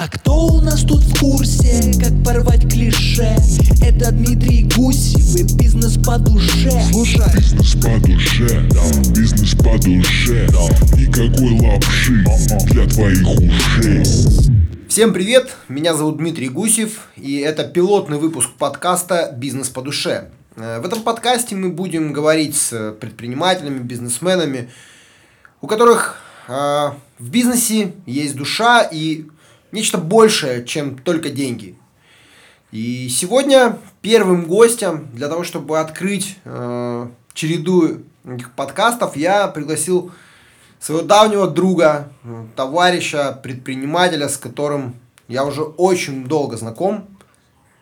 А кто у нас тут в курсе, как порвать клише? Это Дмитрий Гусев и бизнес по душе. Слушай. Бизнес по душе, да, бизнес по душе, да. Никакой лапши для твоих ушей. Всем привет, меня зовут Дмитрий Гусев, и это пилотный выпуск подкаста «Бизнес по душе». Э, в этом подкасте мы будем говорить с предпринимателями, бизнесменами, у которых э, в бизнесе есть душа и нечто большее, чем только деньги. И сегодня первым гостем для того, чтобы открыть э, череду этих подкастов, я пригласил своего давнего друга, товарища, предпринимателя, с которым я уже очень долго знаком,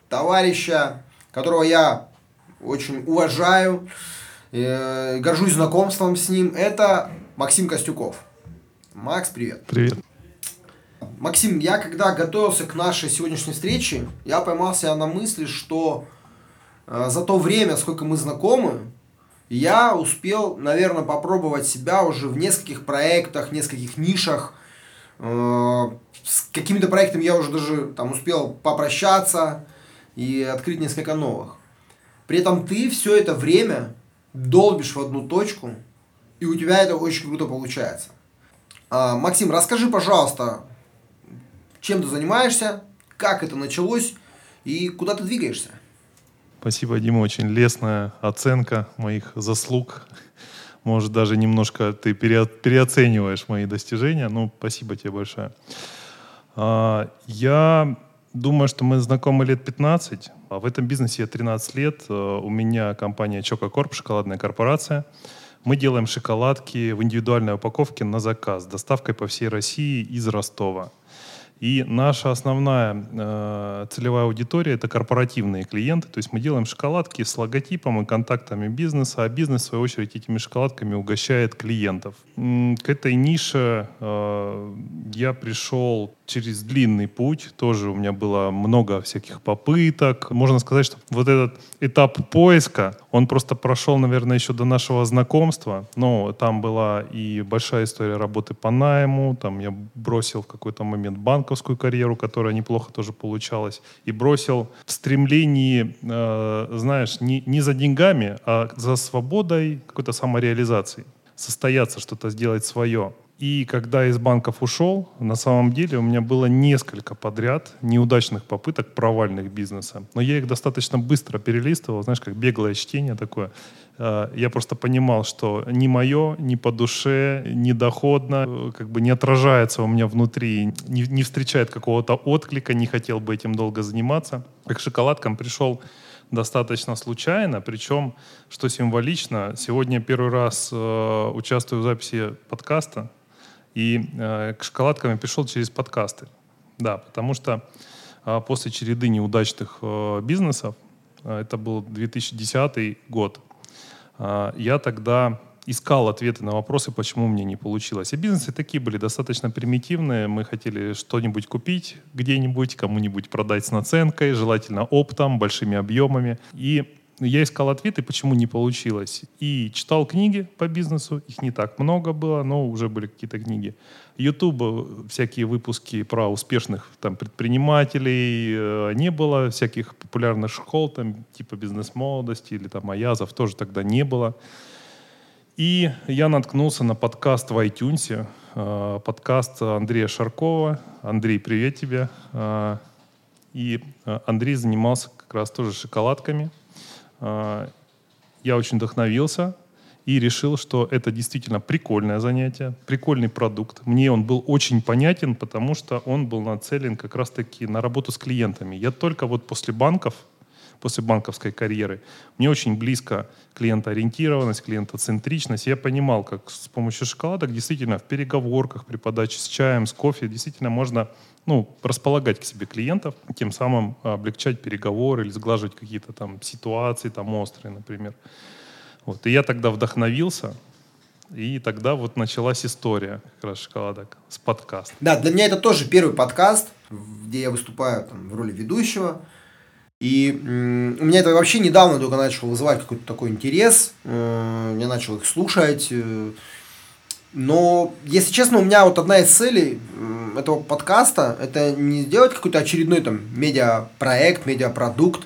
товарища, которого я очень уважаю, э, горжусь знакомством с ним, это Максим Костюков. Макс, привет. Привет. Максим, я когда готовился к нашей сегодняшней встрече, я поймался на мысли, что э, за то время, сколько мы знакомы, я успел, наверное, попробовать себя уже в нескольких проектах, нескольких нишах. Э, с какими-то проектами я уже даже там успел попрощаться и открыть несколько новых. При этом ты все это время долбишь в одну точку, и у тебя это очень круто получается. А, Максим, расскажи, пожалуйста, чем ты занимаешься, как это началось и куда ты двигаешься. Спасибо, Дима, очень лестная оценка моих заслуг. Может, даже немножко ты переоцениваешь мои достижения. Ну, спасибо тебе большое. А, я думаю, что мы знакомы лет 15. А в этом бизнесе я 13 лет. А, у меня компания Choco Corp, шоколадная корпорация. Мы делаем шоколадки в индивидуальной упаковке на заказ, доставкой по всей России из Ростова. И наша основная э, целевая аудитория это корпоративные клиенты. То есть мы делаем шоколадки с логотипом и контактами бизнеса, а бизнес, в свою очередь, этими шоколадками угощает клиентов. К этой нише э, я пришел через длинный путь. Тоже у меня было много всяких попыток. Можно сказать, что вот этот этап поиска, он просто прошел, наверное, еще до нашего знакомства. Но там была и большая история работы по найму. Там я бросил в какой-то момент банковскую карьеру, которая неплохо тоже получалась. И бросил в стремлении, э, знаешь, не, не за деньгами, а за свободой какой-то самореализации. Состояться, что-то сделать свое. И когда из банков ушел, на самом деле у меня было несколько подряд неудачных попыток провальных бизнеса. Но я их достаточно быстро перелистывал, знаешь, как беглое чтение такое. Э, я просто понимал, что ни мое, ни по душе, ни доходно, э, как бы не отражается у меня внутри, не, не встречает какого-то отклика, не хотел бы этим долго заниматься. К шоколадкам пришел достаточно случайно, причем, что символично, сегодня первый раз э, участвую в записи подкаста, и э, к шоколадкам я пришел через подкасты. Да, потому что э, после череды неудачных э, бизнесов, э, это был 2010 год, я тогда искал ответы на вопросы, почему мне не получилось. И бизнесы такие были достаточно примитивные. Мы хотели что-нибудь купить где-нибудь, кому-нибудь продать с наценкой, желательно оптом, большими объемами. И я искал ответы, почему не получилось. И читал книги по бизнесу, их не так много было, но уже были какие-то книги. YouTube, всякие выпуски про успешных там, предпринимателей э, не было, всяких популярных школ, там, типа бизнес-молодости или там Аязов тоже тогда не было. И я наткнулся на подкаст в iTunes, э, подкаст Андрея Шаркова. Андрей, привет тебе. Э, и Андрей занимался как раз тоже шоколадками – я очень вдохновился и решил, что это действительно прикольное занятие, прикольный продукт. Мне он был очень понятен, потому что он был нацелен как раз-таки на работу с клиентами. Я только вот после банков, после банковской карьеры, мне очень близко клиентоориентированность, клиентоцентричность. Я понимал, как с помощью шоколадок действительно в переговорках, при подаче с чаем, с кофе действительно можно ну, располагать к себе клиентов, тем самым облегчать переговоры или сглаживать какие-то там ситуации, там острые, например. Вот. И я тогда вдохновился, и тогда вот началась история как раз шоколадок с подкаста. Да, для меня это тоже первый подкаст, где я выступаю там, в роли ведущего. И у меня это вообще недавно только начало вызывать какой-то такой интерес. М- я начал их слушать. Э- но, если честно, у меня вот одна из целей этого подкаста это не сделать какой-то очередной там медиапроект, медиапродукт,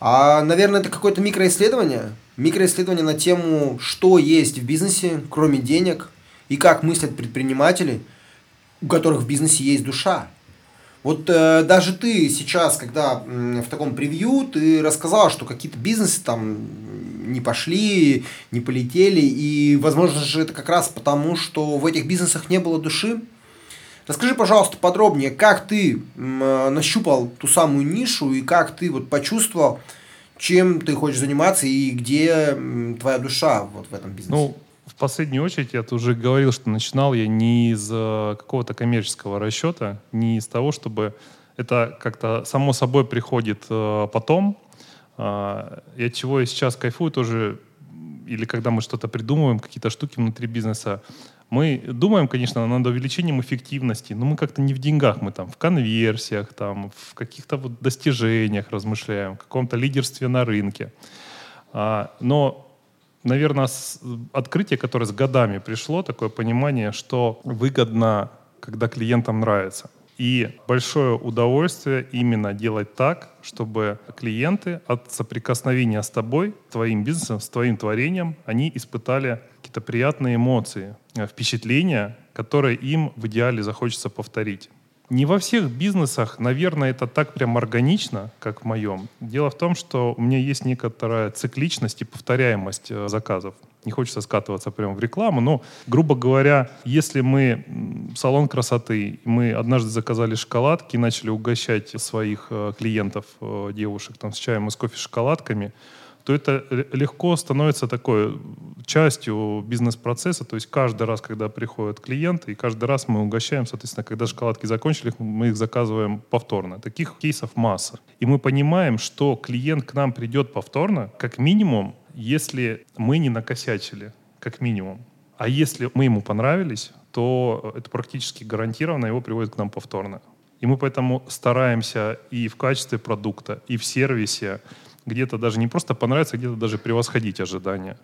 а, наверное, это какое-то микроисследование. Микроисследование на тему, что есть в бизнесе, кроме денег, и как мыслят предприниматели, у которых в бизнесе есть душа. Вот э, даже ты сейчас, когда э, в таком превью, ты рассказала, что какие-то бизнесы там не пошли, не полетели, и, возможно же, это как раз потому, что в этих бизнесах не было души. Расскажи, пожалуйста, подробнее, как ты э, нащупал ту самую нишу и как ты вот почувствовал, чем ты хочешь заниматься и где твоя душа вот в этом бизнесе. Ну, в последнюю очередь я уже говорил, что начинал я не из э, какого-то коммерческого расчета, не из того, чтобы это как-то само собой приходит э, потом. Э, и чего я сейчас кайфую тоже, или когда мы что-то придумываем, какие-то штуки внутри бизнеса, мы думаем, конечно, над увеличением эффективности, но мы как-то не в деньгах, мы там в конверсиях, там, в каких-то вот достижениях размышляем, в каком-то лидерстве на рынке. А, но наверное, открытие, которое с годами пришло, такое понимание, что выгодно, когда клиентам нравится. И большое удовольствие именно делать так, чтобы клиенты от соприкосновения с тобой, твоим бизнесом, с твоим творением, они испытали какие-то приятные эмоции, э, впечатления, которые им в идеале захочется повторить. Не во всех бизнесах, наверное, это так прям органично, как в моем. Дело в том, что у меня есть некоторая цикличность и повторяемость э, заказов. Не хочется скатываться прямо в рекламу, но, грубо говоря, если мы салон красоты, мы однажды заказали шоколадки и начали угощать своих э, клиентов, э, девушек, там, с чаем и с кофе шоколадками, то это легко становится такой частью бизнес-процесса. То есть каждый раз, когда приходят клиенты, и каждый раз мы угощаем, соответственно, когда шоколадки закончились, мы их заказываем повторно. Таких кейсов масса. И мы понимаем, что клиент к нам придет повторно, как минимум, если мы не накосячили, как минимум. А если мы ему понравились, то это практически гарантированно его приводит к нам повторно. И мы поэтому стараемся и в качестве продукта, и в сервисе где-то даже не просто понравится, где-то даже превосходить ожидания.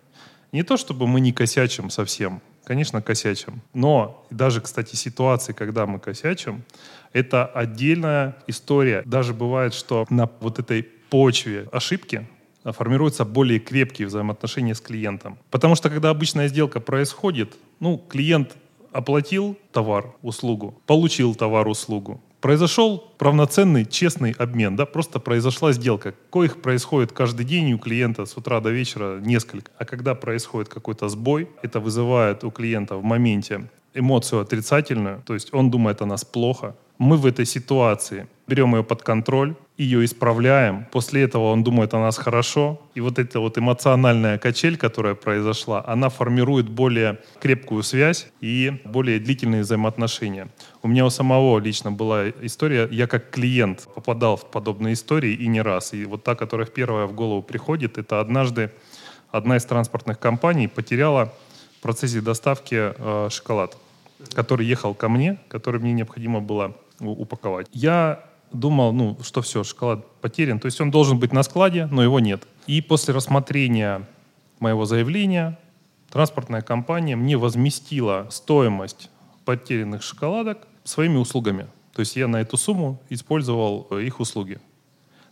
Не то, чтобы мы не косячим совсем, конечно, косячим. Но даже, кстати, ситуации, когда мы косячим, это отдельная история. Даже бывает, что на вот этой почве ошибки формируются более крепкие взаимоотношения с клиентом. Потому что когда обычная сделка происходит, ну, клиент оплатил товар, услугу, получил товар, услугу, Произошел равноценный, честный обмен, да, просто произошла сделка. Коих происходит каждый день у клиента с утра до вечера несколько. А когда происходит какой-то сбой, это вызывает у клиента в моменте эмоцию отрицательную, то есть он думает о нас плохо. Мы в этой ситуации берем ее под контроль, ее исправляем, после этого он думает о нас хорошо, и вот эта вот эмоциональная качель, которая произошла, она формирует более крепкую связь и более длительные взаимоотношения. У меня у самого лично была история, я как клиент попадал в подобные истории и не раз. И вот та, которая первая в голову приходит, это однажды одна из транспортных компаний потеряла в процессе доставки э, шоколад, который ехал ко мне, который мне необходимо было упаковать. Я думал, ну, что все, шоколад потерян. То есть он должен быть на складе, но его нет. И после рассмотрения моего заявления транспортная компания мне возместила стоимость потерянных шоколадок своими услугами. То есть я на эту сумму использовал э, их услуги.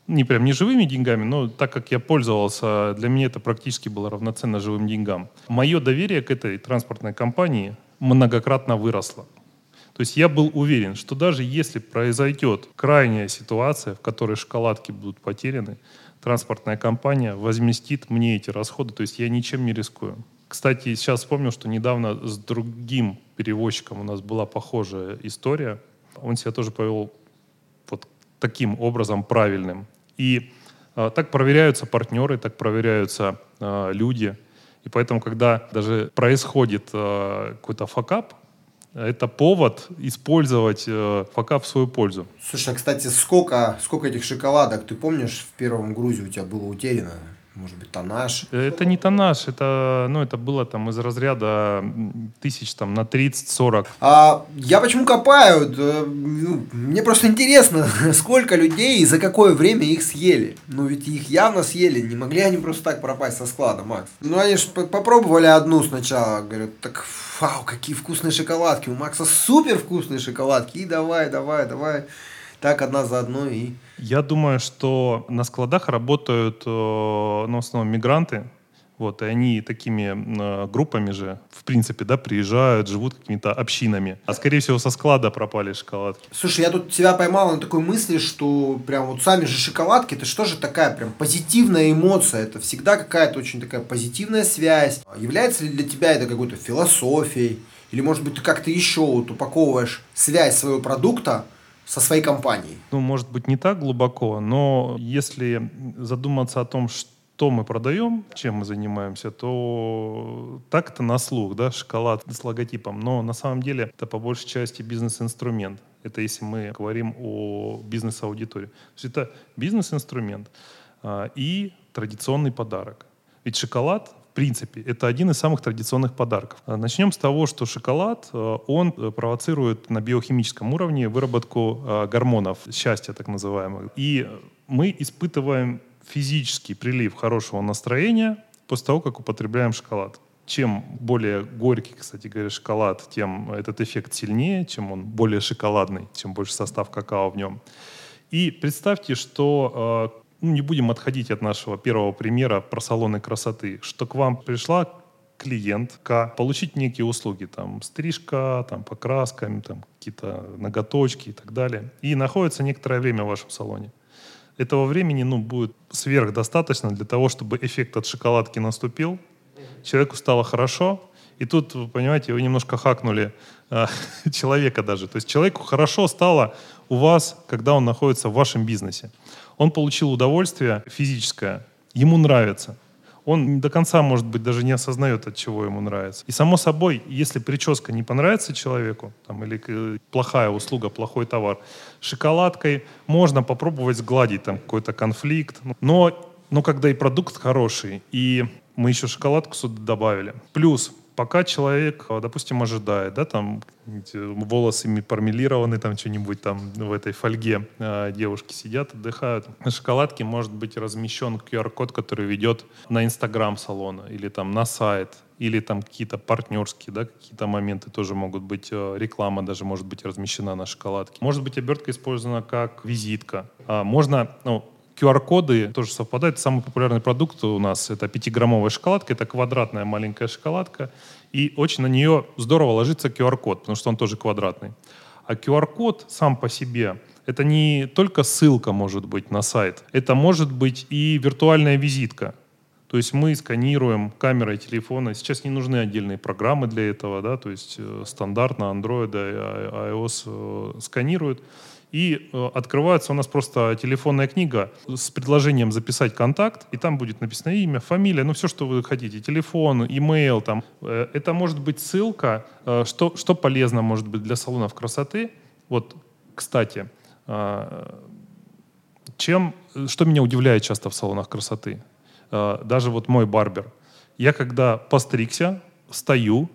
Не прям не живыми деньгами, но так как я пользовался, для меня это практически было равноценно живым деньгам. Мое доверие к этой транспортной компании многократно выросло. То есть я был уверен, что даже если произойдет крайняя ситуация, в которой шоколадки будут потеряны, транспортная компания возместит мне эти расходы, то есть я ничем не рискую. Кстати, сейчас вспомнил, что недавно с другим перевозчиком у нас была похожая история. Он себя тоже повел вот таким образом правильным. И э, так проверяются партнеры, так проверяются э, люди. И поэтому, когда даже происходит э, какой-то факап, это повод использовать э, факап в свою пользу. Слушай, а, кстати, сколько, сколько этих шоколадок, ты помнишь, в первом грузе у тебя было утеряно? Может быть, тонаж. Это не тонаж, это, ну, это было там из разряда тысяч там на 30-40. А я почему копаю? Да, ну, мне просто интересно, сколько людей и за какое время их съели. Ну, ведь их явно съели, не могли они просто так пропасть со склада, Макс. Ну, они же попробовали одну сначала, говорят, так, вау, какие вкусные шоколадки, у Макса супер вкусные шоколадки, и давай, давай, давай так одна за одной и... Я думаю, что на складах работают э, ну, в основном мигранты, вот, и они такими э, группами же, в принципе, да, приезжают, живут какими-то общинами. А скорее всего со склада пропали шоколадки. Слушай, я тут себя поймал на такой мысли, что прям вот сами же шоколадки, это что же такая прям позитивная эмоция? Это всегда какая-то очень такая позитивная связь. Является ли для тебя это какой-то философией? Или, может быть, ты как-то еще вот упаковываешь связь своего продукта со своей компанией? Ну, может быть, не так глубоко, но если задуматься о том, что мы продаем, чем мы занимаемся, то так это на слух, да, шоколад с логотипом. Но на самом деле это по большей части бизнес-инструмент. Это если мы говорим о бизнес-аудитории. То есть это бизнес-инструмент а, и традиционный подарок. Ведь шоколад принципе, это один из самых традиционных подарков. А, начнем с того, что шоколад, э, он э, провоцирует на биохимическом уровне выработку э, гормонов счастья, так называемых. И мы испытываем физический прилив хорошего настроения после того, как употребляем шоколад. Чем более горький, кстати говоря, шоколад, тем этот эффект сильнее, чем он более шоколадный, чем больше состав какао в нем. И представьте, что ну, не будем отходить от нашего первого примера про салоны красоты, что к вам пришла клиентка получить некие услуги, там, стрижка, там, покраска, там, какие-то ноготочки и так далее, и находится некоторое время в вашем салоне. Этого времени, ну, будет сверхдостаточно для того, чтобы эффект от шоколадки наступил, человеку стало хорошо, и тут, вы понимаете, вы немножко хакнули э, человека даже. То есть человеку хорошо стало у вас, когда он находится в вашем бизнесе. Он получил удовольствие физическое, ему нравится. Он до конца, может быть, даже не осознает, от чего ему нравится. И само собой, если прическа не понравится человеку, там, или плохая услуга, плохой товар, шоколадкой можно попробовать сгладить там какой-то конфликт. Но, но когда и продукт хороший, и мы еще шоколадку сюда добавили. Плюс пока человек, э, допустим, ожидает, да, там волосы пармелированы, там что-нибудь там в этой фольге э, девушки сидят, отдыхают. На шоколадке может быть размещен QR-код, который ведет на Инстаграм салона или там на сайт, или там какие-то партнерские, да, какие-то моменты тоже могут быть, э, реклама даже может быть размещена на шоколадке. Может быть обертка использована как визитка. А можно, ну, QR-коды тоже совпадают. Самый популярный продукт у нас это 5-граммовая шоколадка. Это квадратная маленькая шоколадка. И очень на нее здорово ложится QR-код, потому что он тоже квадратный. А QR-код сам по себе это не только ссылка может быть на сайт, это может быть и виртуальная визитка. То есть мы сканируем камерой телефона. Сейчас не нужны отдельные программы для этого, да, то есть э, стандартно Android и iOS э, сканируют и э, открывается у нас просто телефонная книга с предложением записать контакт, и там будет написано имя, фамилия, ну все, что вы хотите, телефон, имейл, там. Э, это может быть ссылка, э, что, что полезно может быть для салонов красоты. Вот, кстати, чем, что меня удивляет часто в салонах красоты, даже вот мой барбер. Я когда постригся, стою,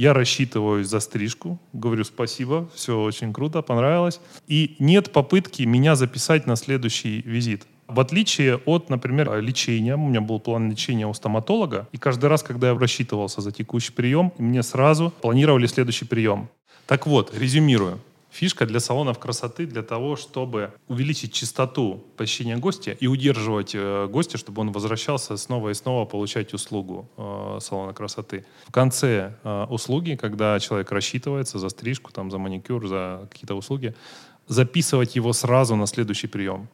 я рассчитываю за стрижку, говорю спасибо, все очень круто, понравилось. И нет попытки меня записать на следующий визит. В отличие от, например, лечения, у меня был план лечения у стоматолога, и каждый раз, когда я рассчитывался за текущий прием, мне сразу планировали следующий прием. Так вот, резюмирую. Фишка для салонов красоты для того, чтобы увеличить частоту посещения гостя и удерживать э, гостя, чтобы он возвращался снова и снова получать услугу э, салона красоты. В конце э, услуги, когда человек рассчитывается за стрижку, там, за маникюр, за какие-то услуги, записывать его сразу на следующий прием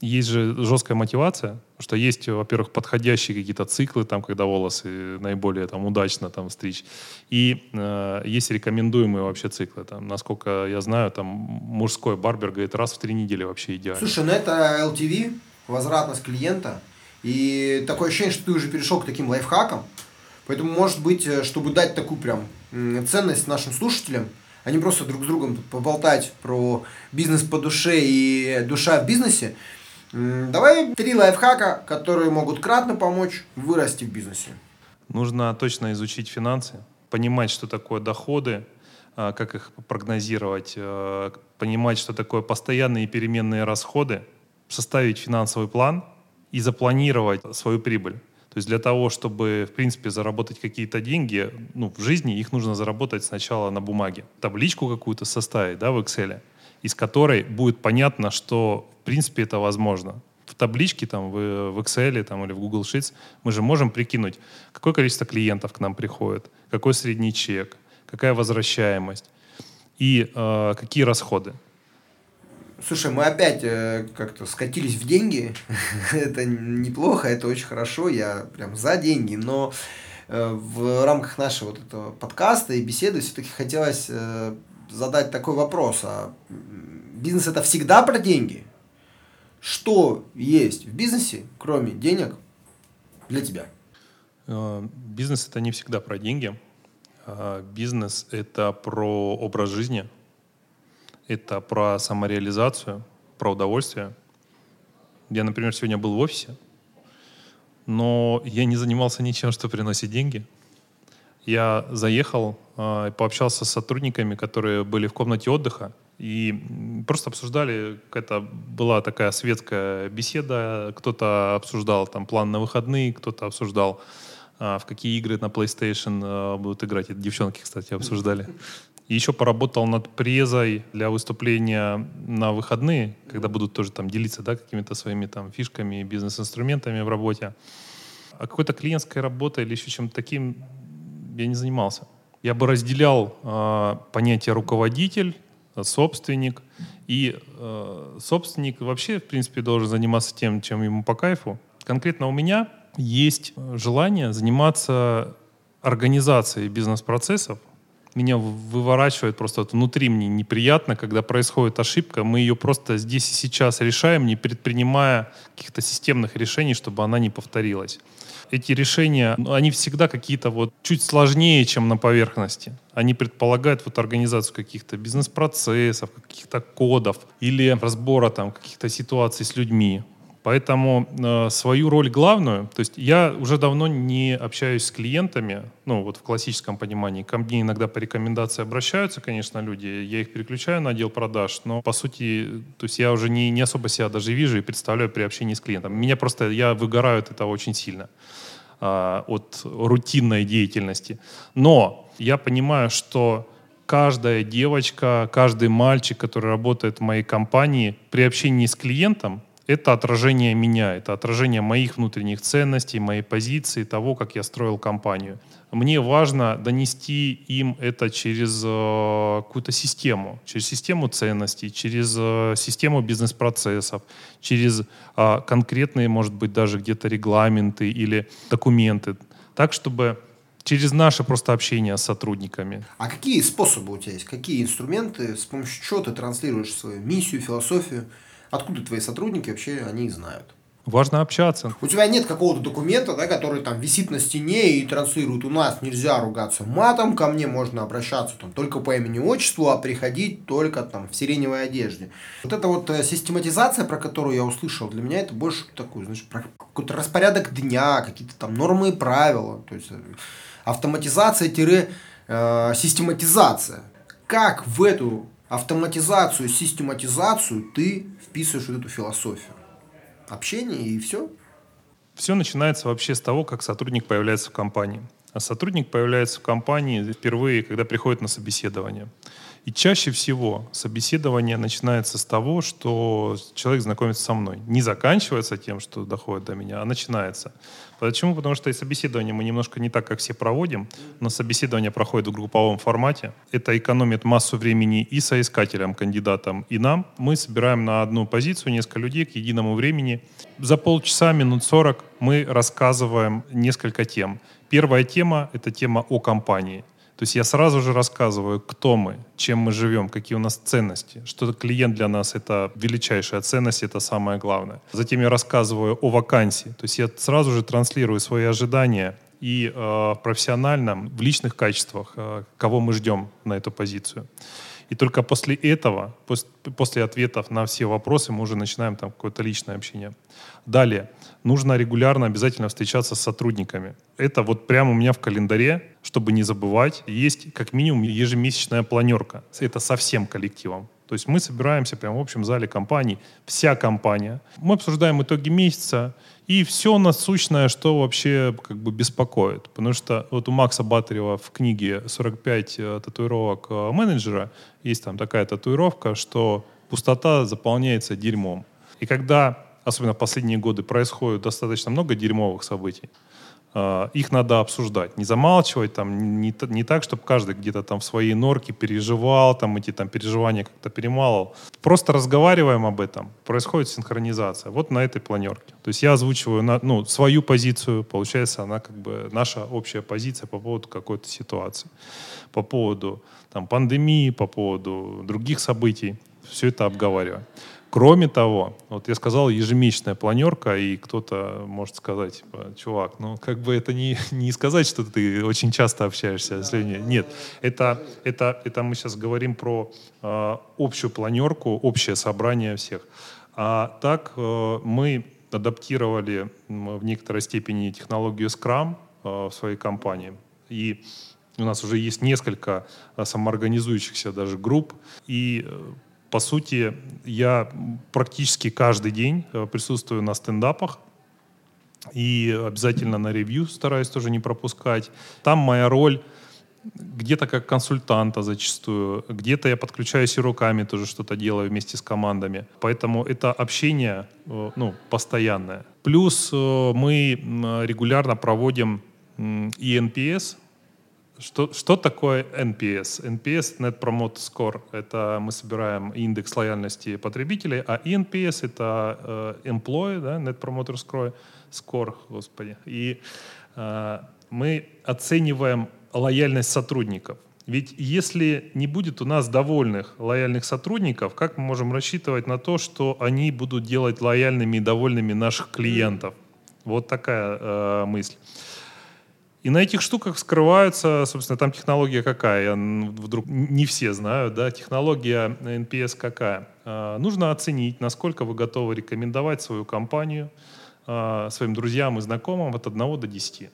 есть же жесткая мотивация, что есть, во-первых, подходящие какие-то циклы, там, когда волосы наиболее там, удачно там, стричь, и э, есть рекомендуемые вообще циклы. Там, насколько я знаю, там мужской барбер говорит, раз в три недели вообще идеально. Слушай, ну это LTV, возвратность клиента, и такое ощущение, что ты уже перешел к таким лайфхакам, поэтому, может быть, э, чтобы дать такую прям ценность нашим слушателям, они просто друг с другом поболтать про бизнес по душе и душа в бизнесе, Давай три лайфхака, которые могут кратно помочь вырасти в бизнесе. Нужно точно изучить финансы, понимать, что такое доходы, а, как их прогнозировать, э, понимать, что такое постоянные и переменные расходы, составить финансовый план и запланировать свою прибыль. То есть для того, чтобы, в принципе, заработать какие-то деньги, ну, в жизни их нужно заработать сначала на бумаге. Табличку какую-то составить, да, в Excel, из которой будет понятно, что, принципе, это возможно. В табличке, там, в, в Excel там, или в Google Sheets мы же можем прикинуть, какое количество клиентов к нам приходит, какой средний чек, какая возвращаемость и э, какие расходы. Слушай, мы опять э, как-то скатились в деньги. это неплохо, это очень хорошо, я прям за деньги, но э, в рамках нашего вот этого подкаста и беседы все-таки хотелось э, задать такой вопрос. А бизнес это всегда про деньги? Что есть в бизнесе, кроме денег, для тебя? Э, Бизнес это не всегда про деньги. А Бизнес это про образ жизни, это про самореализацию, про удовольствие. Я, например, сегодня был в офисе, но я не занимался ничем, что приносит деньги. Я заехал а, и пообщался с сотрудниками, которые были в комнате отдыха, и просто обсуждали, какая-то была такая светская беседа, кто-то обсуждал там план на выходные, кто-то обсуждал, а, в какие игры на PlayStation а, будут играть. Это девчонки, кстати, обсуждали. И еще поработал над презой для выступления на выходные, когда будут тоже там делиться да, какими-то своими там фишками, бизнес-инструментами в работе. А какой-то клиентской работой или еще чем-то таким я не занимался. Я бы разделял э, понятие руководитель, собственник. И э, собственник вообще, в принципе, должен заниматься тем, чем ему по кайфу. Конкретно у меня есть э, желание заниматься организацией бизнес-процессов. Меня выворачивает просто вот внутри мне неприятно, когда происходит ошибка, мы ее просто здесь и сейчас решаем, не предпринимая каких-то системных решений, чтобы она не повторилась. Эти решения, ну, они всегда какие-то вот чуть сложнее, чем на поверхности. Они предполагают вот организацию каких-то бизнес-процессов, каких-то кодов или разбора там каких-то ситуаций с людьми. Поэтому э, свою роль главную, то есть я уже давно не общаюсь с клиентами, ну вот в классическом понимании. Ко мне иногда по рекомендации обращаются, конечно, люди, я их переключаю на отдел продаж, но по сути, то есть я уже не, не особо себя даже вижу и представляю при общении с клиентом. Меня просто, я выгораю от этого очень сильно а, от рутинной деятельности. Но я понимаю, что каждая девочка, каждый мальчик, который работает в моей компании, при общении с клиентом, это отражение меня, это отражение моих внутренних ценностей, моей позиции, того, как я строил компанию. Мне важно донести им это через э, какую-то систему, через систему ценностей, через э, систему бизнес-процессов, через э, конкретные, может быть, даже где-то регламенты или документы, так, чтобы через наше просто общение с сотрудниками. А какие способы у тебя есть? Какие инструменты, с помощью чего ты транслируешь свою миссию, философию? Откуда твои сотрудники вообще они знают? Важно общаться. У тебя нет какого-то документа, да, который там висит на стене и транслирует. У нас нельзя ругаться матом, ко мне можно обращаться там, только по имени отчеству, а приходить только там в сиреневой одежде. Вот эта вот э, систематизация, про которую я услышал, для меня это больше такой, знаешь, про какой-то распорядок дня, какие-то там нормы и правила. То есть э, автоматизация-систематизация. Как в эту автоматизацию, систематизацию ты вписываешь вот эту философию? Общение и все? Все начинается вообще с того, как сотрудник появляется в компании. А сотрудник появляется в компании впервые, когда приходит на собеседование. И чаще всего собеседование начинается с того, что человек знакомится со мной. Не заканчивается тем, что доходит до меня, а начинается. Почему? Потому что и собеседование мы немножко не так, как все проводим. Но собеседование проходит в групповом формате. Это экономит массу времени и соискателям, кандидатам, и нам. Мы собираем на одну позицию несколько людей к единому времени. За полчаса, минут 40 мы рассказываем несколько тем. Первая тема – это тема о компании. То есть я сразу же рассказываю, кто мы, чем мы живем, какие у нас ценности, что клиент для нас это величайшая ценность, это самое главное. Затем я рассказываю о вакансии, то есть я сразу же транслирую свои ожидания и э, в профессиональном, в личных качествах, э, кого мы ждем на эту позицию. И только после этого, после ответов на все вопросы, мы уже начинаем там какое-то личное общение. Далее. Нужно регулярно обязательно встречаться с сотрудниками. Это вот прямо у меня в календаре, чтобы не забывать, есть как минимум ежемесячная планерка. Это со всем коллективом. То есть мы собираемся прямо в общем зале компании, вся компания. Мы обсуждаем итоги месяца и все насущное, что вообще как бы беспокоит. Потому что вот у Макса Батарева в книге «45 э, татуировок э, менеджера» есть там такая татуировка, что пустота заполняется дерьмом. И когда, особенно в последние годы, происходит достаточно много дерьмовых событий, а, их надо обсуждать, не замалчивать, там, не, не так, чтобы каждый где-то там в своей норке переживал, там эти там переживания как-то перемалывал. Просто разговариваем об этом, происходит синхронизация. Вот на этой планерке. То есть я озвучиваю на, ну, свою позицию, получается, она как бы наша общая позиция по поводу какой-то ситуации, по поводу там, пандемии, по поводу других событий. Все это обговариваем. Кроме того, вот я сказал, ежемесячная планерка, и кто-то может сказать, типа, чувак, ну как бы это не, не сказать, что ты очень часто общаешься с людьми. Нет, это, это, это мы сейчас говорим про э, общую планерку, общее собрание всех. А так э, мы адаптировали в некоторой степени технологию Scrum э, в своей компании. И у нас уже есть несколько самоорганизующихся даже групп. И по сути, я практически каждый день э, присутствую на стендапах и обязательно на ревью стараюсь тоже не пропускать. Там моя роль где-то как консультанта зачастую, где-то я подключаюсь и руками тоже что-то делаю вместе с командами. Поэтому это общение э, ну, постоянное. Плюс э, мы регулярно проводим и что, что такое NPS? NPS Net Promoter Score. Это мы собираем индекс лояльности потребителей, а NPS это э, Employee, да, Net Promoter Score, score господи. И э, мы оцениваем лояльность сотрудников. Ведь если не будет у нас довольных, лояльных сотрудников, как мы можем рассчитывать на то, что они будут делать лояльными и довольными наших клиентов? Вот такая э, мысль. И на этих штуках скрываются, собственно, там технология какая, вдруг не все знают, да, технология NPS какая. А, нужно оценить, насколько вы готовы рекомендовать свою компанию а, своим друзьям и знакомым от 1 до 10.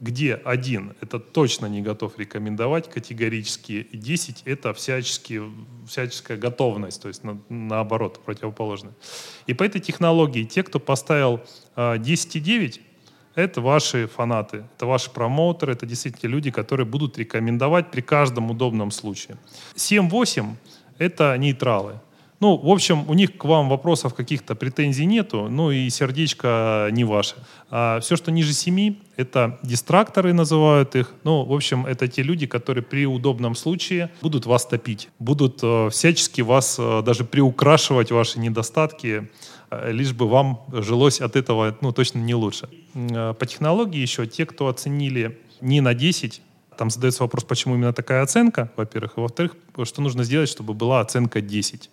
Где один — это точно не готов рекомендовать категорически, и 10 — это всячески, всяческая готовность, то есть на, наоборот, противоположно. И по этой технологии те, кто поставил 10,9, это ваши фанаты, это ваши промоутеры, это действительно люди, которые будут рекомендовать при каждом удобном случае. 7-8 — это нейтралы. Ну, в общем, у них к вам вопросов каких-то претензий нету, ну и сердечко не ваше. А все, что ниже 7, это дистракторы называют их. Ну, в общем, это те люди, которые при удобном случае будут вас топить, будут э, всячески вас э, даже приукрашивать ваши недостатки, лишь бы вам жилось от этого ну, точно не лучше. Э, по технологии еще те, кто оценили не на 10, там задается вопрос, почему именно такая оценка, во-первых, и во-вторых, что нужно сделать, чтобы была оценка 10.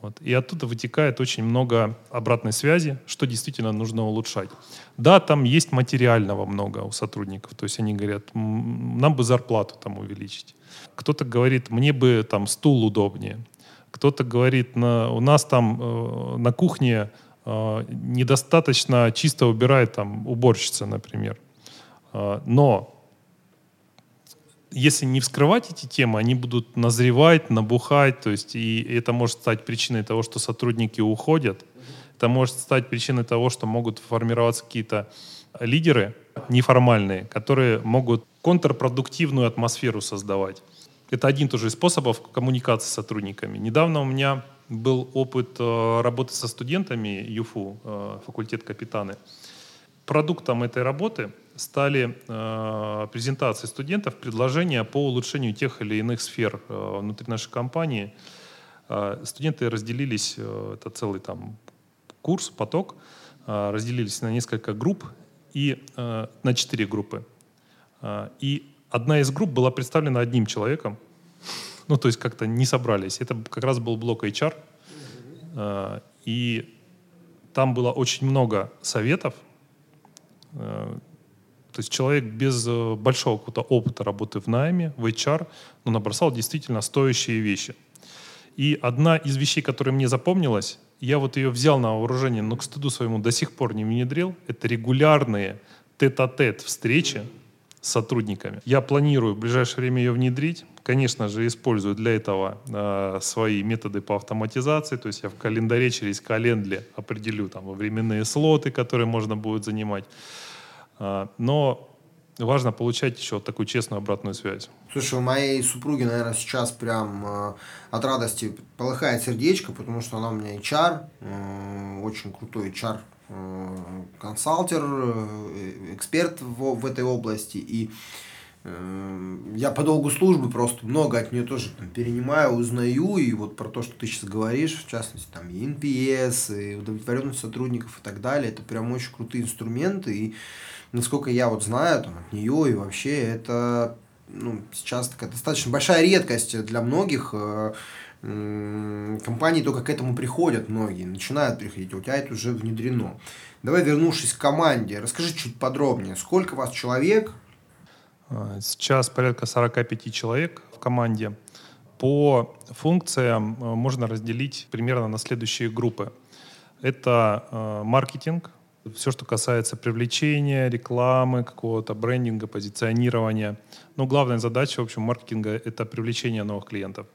Вот. И оттуда вытекает очень много обратной связи, что действительно нужно улучшать. Да, там есть материального много у сотрудников. То есть они говорят, нам бы зарплату там увеличить. Кто-то говорит, мне бы там стул удобнее. Кто-то говорит, на, у нас там э, на кухне э, недостаточно чисто убирает там уборщица, например. Э, но если не вскрывать эти темы, они будут назревать, набухать, то есть и это может стать причиной того, что сотрудники уходят. Это может стать причиной того, что могут формироваться какие-то лидеры неформальные, которые могут контрпродуктивную атмосферу создавать. Это один тоже из способов коммуникации с сотрудниками. Недавно у меня был опыт э, работы со студентами ЮФУ, э, факультет капитаны. Продуктом этой работы стали э, презентации студентов, предложения по улучшению тех или иных сфер внутри нашей компании. Студенты разделились, это целый там курс, поток, разделились на несколько групп и на четыре группы. И одна из групп была представлена одним человеком. Ну, то есть как-то не собрались. Это как раз был блок HR. Э, и там было очень много советов, э, То есть человек без э, большого какого-то опыта работы в найме, в HR, ну, набросал действительно стоящие вещи. И одна из вещей, которая мне запомнилась, я вот ее взял на вооружение, но к стыду своему до сих пор не внедрил, это регулярные тет-а-тет встречи сотрудниками. Я планирую в ближайшее время ее внедрить. Конечно же, использую для этого э, свои методы по автоматизации. То есть я в календаре через календле определю там временные слоты, которые можно будет занимать. Э, но важно получать еще такую честную обратную связь. Слушай, у моей супруги, наверное, сейчас прям э, от радости полыхает сердечко, потому что она у меня HR, э, очень крутой HR консалтер, э, эксперт в, в этой области. И э, я по долгу службы просто много от нее тоже там, перенимаю, узнаю. И вот про то, что ты сейчас говоришь, в частности, там и NPS, и удовлетворенность сотрудников и так далее, это прям очень крутые инструменты. И насколько я вот знаю там, от нее и вообще это ну, сейчас такая достаточно большая редкость для многих э, компании только к этому приходят многие, начинают приходить, а у тебя это уже внедрено. Давай, вернувшись к команде, расскажи чуть подробнее, сколько вас человек? А, сейчас порядка 45 человек в команде. По функциям э, можно разделить примерно на следующие группы. Это э, маркетинг, все, что касается привлечения, рекламы, какого-то брендинга, позиционирования. Но главная задача, в общем, маркетинга — это привлечение новых клиентов.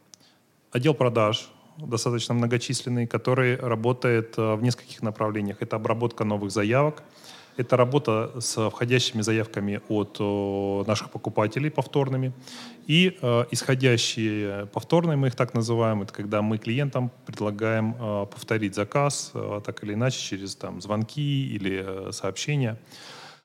Отдел продаж достаточно многочисленный, который работает э, в нескольких направлениях. Это обработка новых заявок — это работа с входящими заявками от наших покупателей повторными. И э, исходящие повторные, мы их так называем, это когда мы клиентам предлагаем э, повторить заказ, э, так или иначе, через там, звонки или сообщения.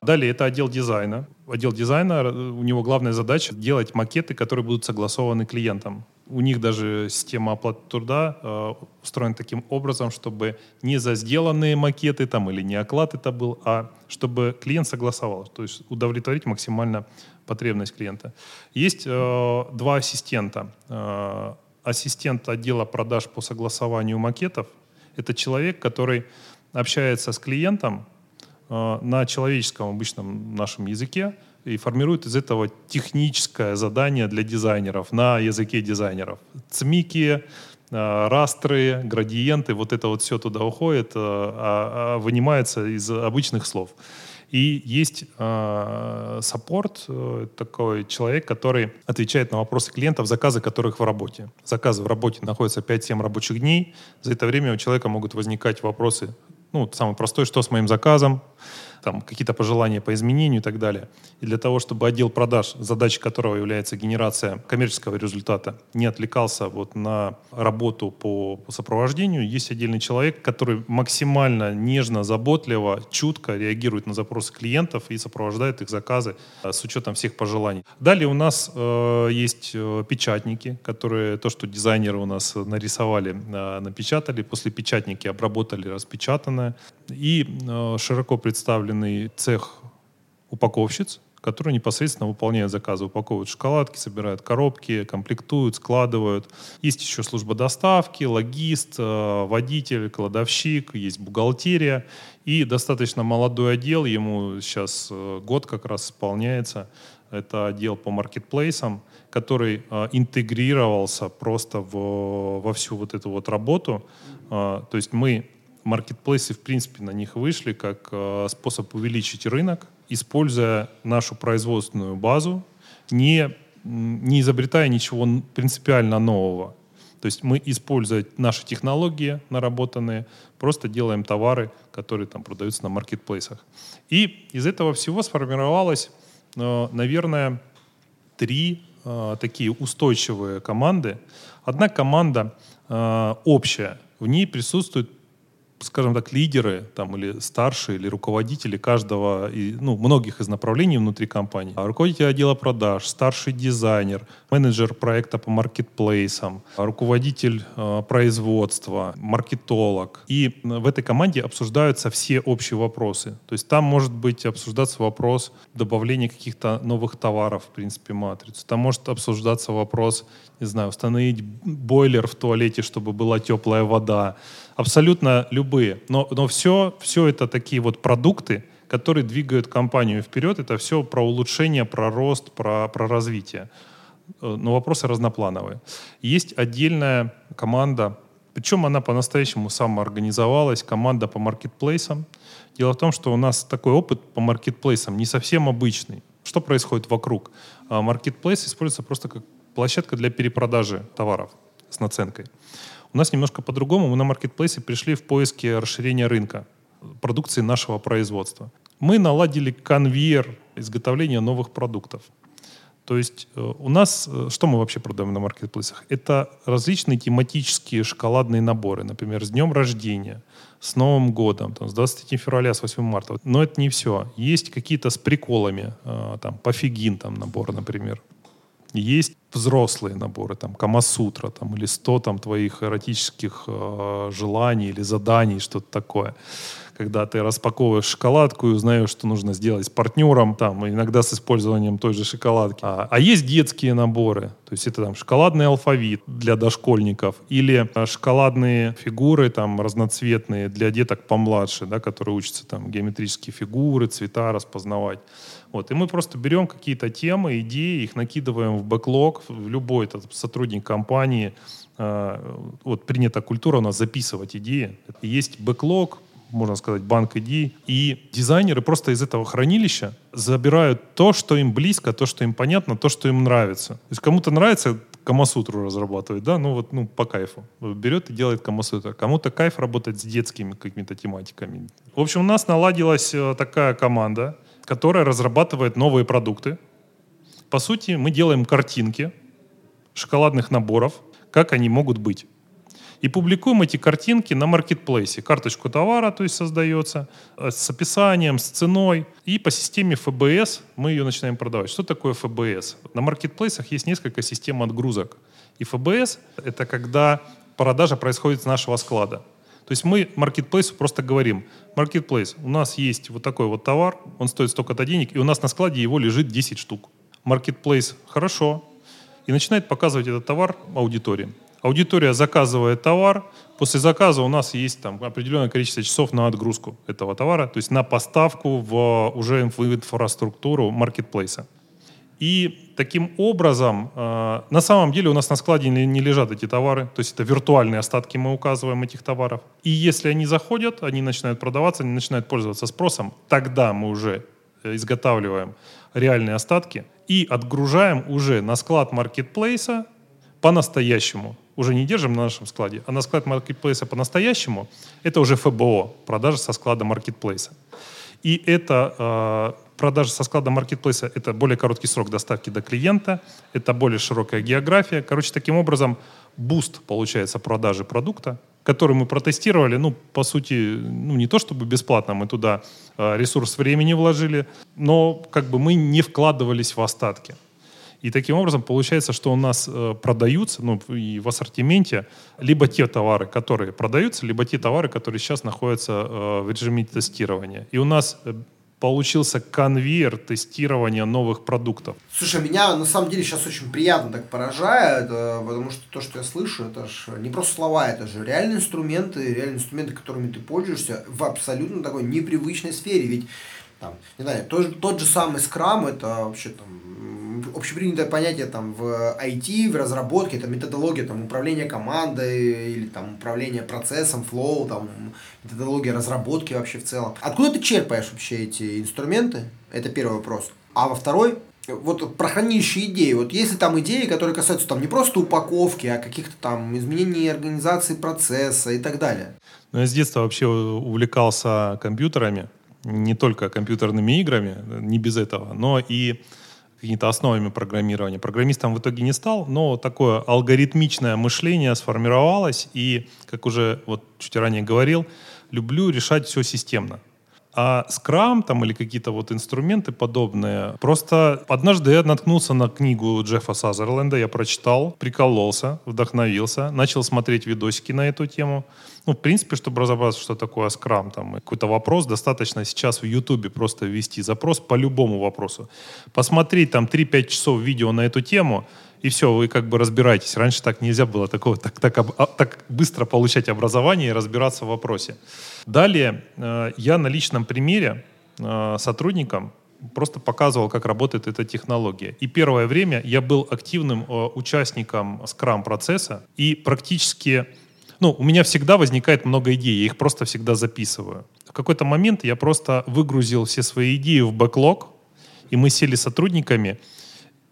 Далее это отдел дизайна. Отдел дизайна, у него главная задача делать макеты, которые будут согласованы клиентам у них даже система оплаты труда э, устроена таким образом, чтобы не за сделанные макеты там или не оклад это был, а чтобы клиент согласовал, то есть удовлетворить максимально потребность клиента. Есть э, два ассистента. Э, ассистент отдела продаж по согласованию макетов – это человек, который общается с клиентом э, на человеческом обычном нашем языке, и формирует из этого техническое задание для дизайнеров на языке дизайнеров. Цмики, э, растры, градиенты, вот это вот все туда уходит, э, а, а вынимается из обычных слов. И есть э, саппорт, такой человек, который отвечает на вопросы клиентов, заказы которых в работе. Заказы в работе находятся 5-7 рабочих дней. За это время у человека могут возникать вопросы. Ну, самый простой, что с моим заказом, там какие-то пожелания по изменению и так далее. И для того, чтобы отдел продаж, задачей которого является генерация коммерческого результата, не отвлекался вот на работу по, по сопровождению, есть отдельный человек, который максимально нежно, заботливо, чутко реагирует на запросы клиентов и сопровождает их заказы э, с учетом всех пожеланий. Далее у нас э, есть э, печатники, которые то, что дизайнеры у нас нарисовали, э, напечатали, после печатники обработали распечатанное и э, широко представлены представленный цех упаковщиц, которые непосредственно выполняют заказы, упаковывают шоколадки, собирают коробки, комплектуют, складывают. Есть еще служба доставки, логист, э, водитель, кладовщик, есть бухгалтерия. И достаточно молодой отдел, ему сейчас э, год как раз исполняется. Это отдел по маркетплейсам, который э, интегрировался просто в, во всю вот эту вот работу. То есть мы маркетплейсы, в принципе, на них вышли как э, способ увеличить рынок, используя нашу производственную базу, не, не изобретая ничего принципиально нового. То есть мы, используя наши технологии наработанные, просто делаем товары, которые там продаются на маркетплейсах. И из этого всего сформировалось, э, наверное, три э, такие устойчивые команды. Одна команда общая, в ней присутствует скажем так, лидеры там, или старшие, или руководители каждого, и, ну, многих из направлений внутри компании. А руководитель отдела продаж, старший дизайнер, менеджер проекта по маркетплейсам, руководитель э, производства, маркетолог. И в этой команде обсуждаются все общие вопросы. То есть там может быть обсуждаться вопрос добавления каких-то новых товаров, в принципе, матрицу. Там может обсуждаться вопрос, не знаю, установить бойлер в туалете, чтобы была теплая вода абсолютно любые. Но, но все, все это такие вот продукты, которые двигают компанию вперед. Это все про улучшение, про рост, про, про развитие. Э, но вопросы разноплановые. Есть отдельная команда, причем она по-настоящему самоорганизовалась, команда по маркетплейсам. Дело в том, что у нас такой опыт по маркетплейсам не совсем обычный. Что происходит вокруг? Маркетплейс используется просто как площадка для перепродажи товаров с наценкой. У нас немножко по-другому. Мы на маркетплейсе пришли в поиске расширения рынка продукции нашего производства. Мы наладили конвейер изготовления новых продуктов. То есть э, у нас, э, что мы вообще продаем на маркетплейсах? Это различные тематические шоколадные наборы, например, с днем рождения, с Новым годом, там, с 23 февраля, с 8 марта. Но это не все. Есть какие-то с приколами, э, там, пофигин там набор, например. Есть взрослые наборы, там, Камасутра, там, или 100 там, твоих эротических э, желаний или заданий, что-то такое. Когда ты распаковываешь шоколадку и узнаешь, что нужно сделать с партнером, там, иногда с использованием той же шоколадки. А, а есть детские наборы, то есть это там шоколадный алфавит для дошкольников или а, шоколадные фигуры там разноцветные для деток помладше, да, которые учатся там геометрические фигуры, цвета распознавать. Вот. И мы просто берем какие-то темы, идеи, их накидываем в бэклог, в любой этот сотрудник компании. Э, вот принята культура у нас записывать идеи. Есть бэклог, можно сказать, банк идей. И дизайнеры просто из этого хранилища забирают то, что им близко, то, что им понятно, то, что им нравится. То есть кому-то нравится Камасутру разрабатывать, да, ну вот, ну, по кайфу. Берет и делает Камасутру. Кому-то кайф работать с детскими какими-то тематиками. В общем, у нас наладилась э, такая команда, которая разрабатывает новые продукты. По сути, мы делаем картинки шоколадных наборов, как они могут быть. И публикуем эти картинки на маркетплейсе. Карточку товара, то есть создается, э, с описанием, с ценой. И по системе ФБС мы ее начинаем продавать. Что такое ФБС? На маркетплейсах есть несколько систем отгрузок. И ФБС — это когда продажа происходит с нашего склада. То есть мы маркетплейсу просто говорим, маркетплейс, у нас есть вот такой вот товар, он стоит столько-то денег, и у нас на складе его лежит 10 штук. Маркетплейс, хорошо, и начинает показывать этот товар аудитории. Аудитория заказывает товар, после заказа у нас есть там определенное количество часов на отгрузку этого товара, то есть на поставку в уже инфраструктуру маркетплейса. И таким образом, э, на самом деле у нас на складе не, не лежат эти товары, то есть это виртуальные остатки мы указываем этих товаров. И если они заходят, они начинают продаваться, они начинают пользоваться спросом, тогда мы уже э, изготавливаем реальные остатки и отгружаем уже на склад маркетплейса по-настоящему. Уже не держим на нашем складе, а на склад маркетплейса по-настоящему это уже ФБО, продажа со склада маркетплейса. И это продажа со склада маркетплейса — это более короткий срок доставки до клиента, это более широкая география. Короче, таким образом boost получается продажи продукта, который мы протестировали, ну, по сути, ну, не то чтобы бесплатно, мы туда э, ресурс времени вложили, но как бы мы не вкладывались в остатки. И таким образом получается, что у нас э, продаются, ну, и в ассортименте, либо те товары, которые продаются, либо те товары, которые сейчас находятся э, в режиме тестирования. И у нас э, получился конвейер тестирования новых продуктов. Слушай, меня на самом деле сейчас очень приятно так поражает, э, потому что то, что я слышу, это же не просто слова, это же реальные инструменты, реальные инструменты, которыми ты пользуешься в абсолютно такой непривычной сфере. Ведь там, не знаю, тот, тот же самый скрам, это вообще там общепринятое понятие там в IT, в разработке, это методология там управления командой или там управление процессом, флоу, там методология разработки вообще в целом. Откуда ты черпаешь вообще эти инструменты? Это первый вопрос. А во второй, вот про хранилище идей. Вот если там идеи, которые касаются там не просто упаковки, а каких-то там изменений организации процесса и так далее. Ну, я с детства вообще увлекался компьютерами, не только компьютерными играми, не без этого, но и какими-то основами программирования. Программистом в итоге не стал, но такое алгоритмичное мышление сформировалось, и, как уже вот чуть ранее говорил, люблю решать все системно. А скрам там или какие-то вот инструменты подобные. Просто однажды я наткнулся на книгу Джеффа Сазерленда, я прочитал, прикололся, вдохновился, начал смотреть видосики на эту тему. Ну, в принципе, чтобы разобраться, что такое скрам, там, какой-то вопрос, достаточно сейчас в Ютубе просто ввести запрос по любому вопросу. Посмотреть там 3-5 часов видео на эту тему, и все, вы как бы разбираетесь. Раньше так нельзя было такого, так, так, а, так быстро получать образование и разбираться в вопросе. Далее э, я на личном примере э, сотрудникам, просто показывал, как работает эта технология. И первое время я был активным э, участником скрам-процесса, и практически ну, у меня всегда возникает много идей, я их просто всегда записываю. В какой-то момент я просто выгрузил все свои идеи в бэклог, и мы сели сотрудниками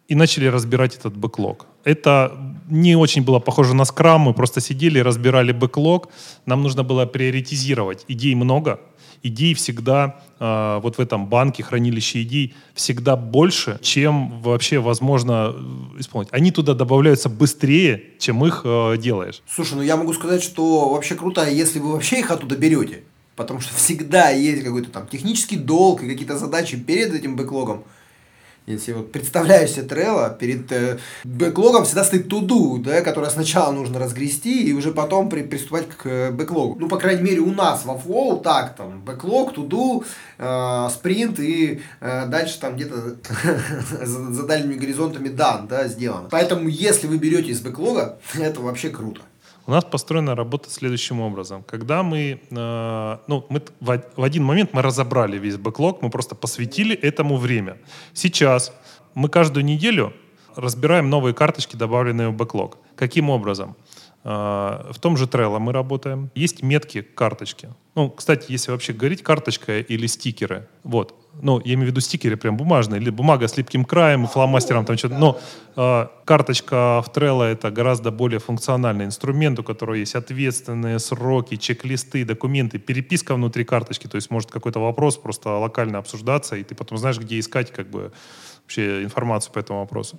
и начали разбирать этот бэклог. Это не очень было похоже на скрам, мы просто сидели, разбирали бэклог, нам нужно было приоритизировать. Идей много, идей всегда э, вот в этом банке, хранилище идей, всегда больше, чем вообще возможно э, исполнить. Они туда добавляются быстрее, чем их э, делаешь. Слушай, ну я могу сказать, что вообще круто, если вы вообще их оттуда берете. Потому что всегда есть какой-то там технический долг и какие-то задачи перед этим бэклогом. Если вот представляю себе Trello, перед э, бэклогом всегда стоит туду, да, которое сначала нужно разгрести и уже потом при, приступать к э, бэклогу. Ну, по крайней мере, у нас во Flow так, там, бэклог, туду, э, спринт и э, дальше там где-то за дальними горизонтами дан, да, сделано. Поэтому, если вы берете из бэклога, это вообще круто. У нас построена работа следующим образом. Когда мы, э, ну, мы в, в один момент мы разобрали весь бэклог, мы просто посвятили этому время. Сейчас мы каждую неделю разбираем новые карточки, добавленные в бэклог. Каким образом? Э, в том же Trello мы работаем. Есть метки карточки. Ну, кстати, если вообще говорить карточка или стикеры, вот, ну, я имею в виду стикеры прям бумажные, или бумага с липким краем, фломастером, там что-то, но э, карточка в Trello это гораздо более функциональный инструмент, у которого есть ответственные сроки, чек-листы, документы, переписка внутри карточки, то есть может какой-то вопрос просто локально обсуждаться, и ты потом знаешь, где искать как бы вообще информацию по этому вопросу.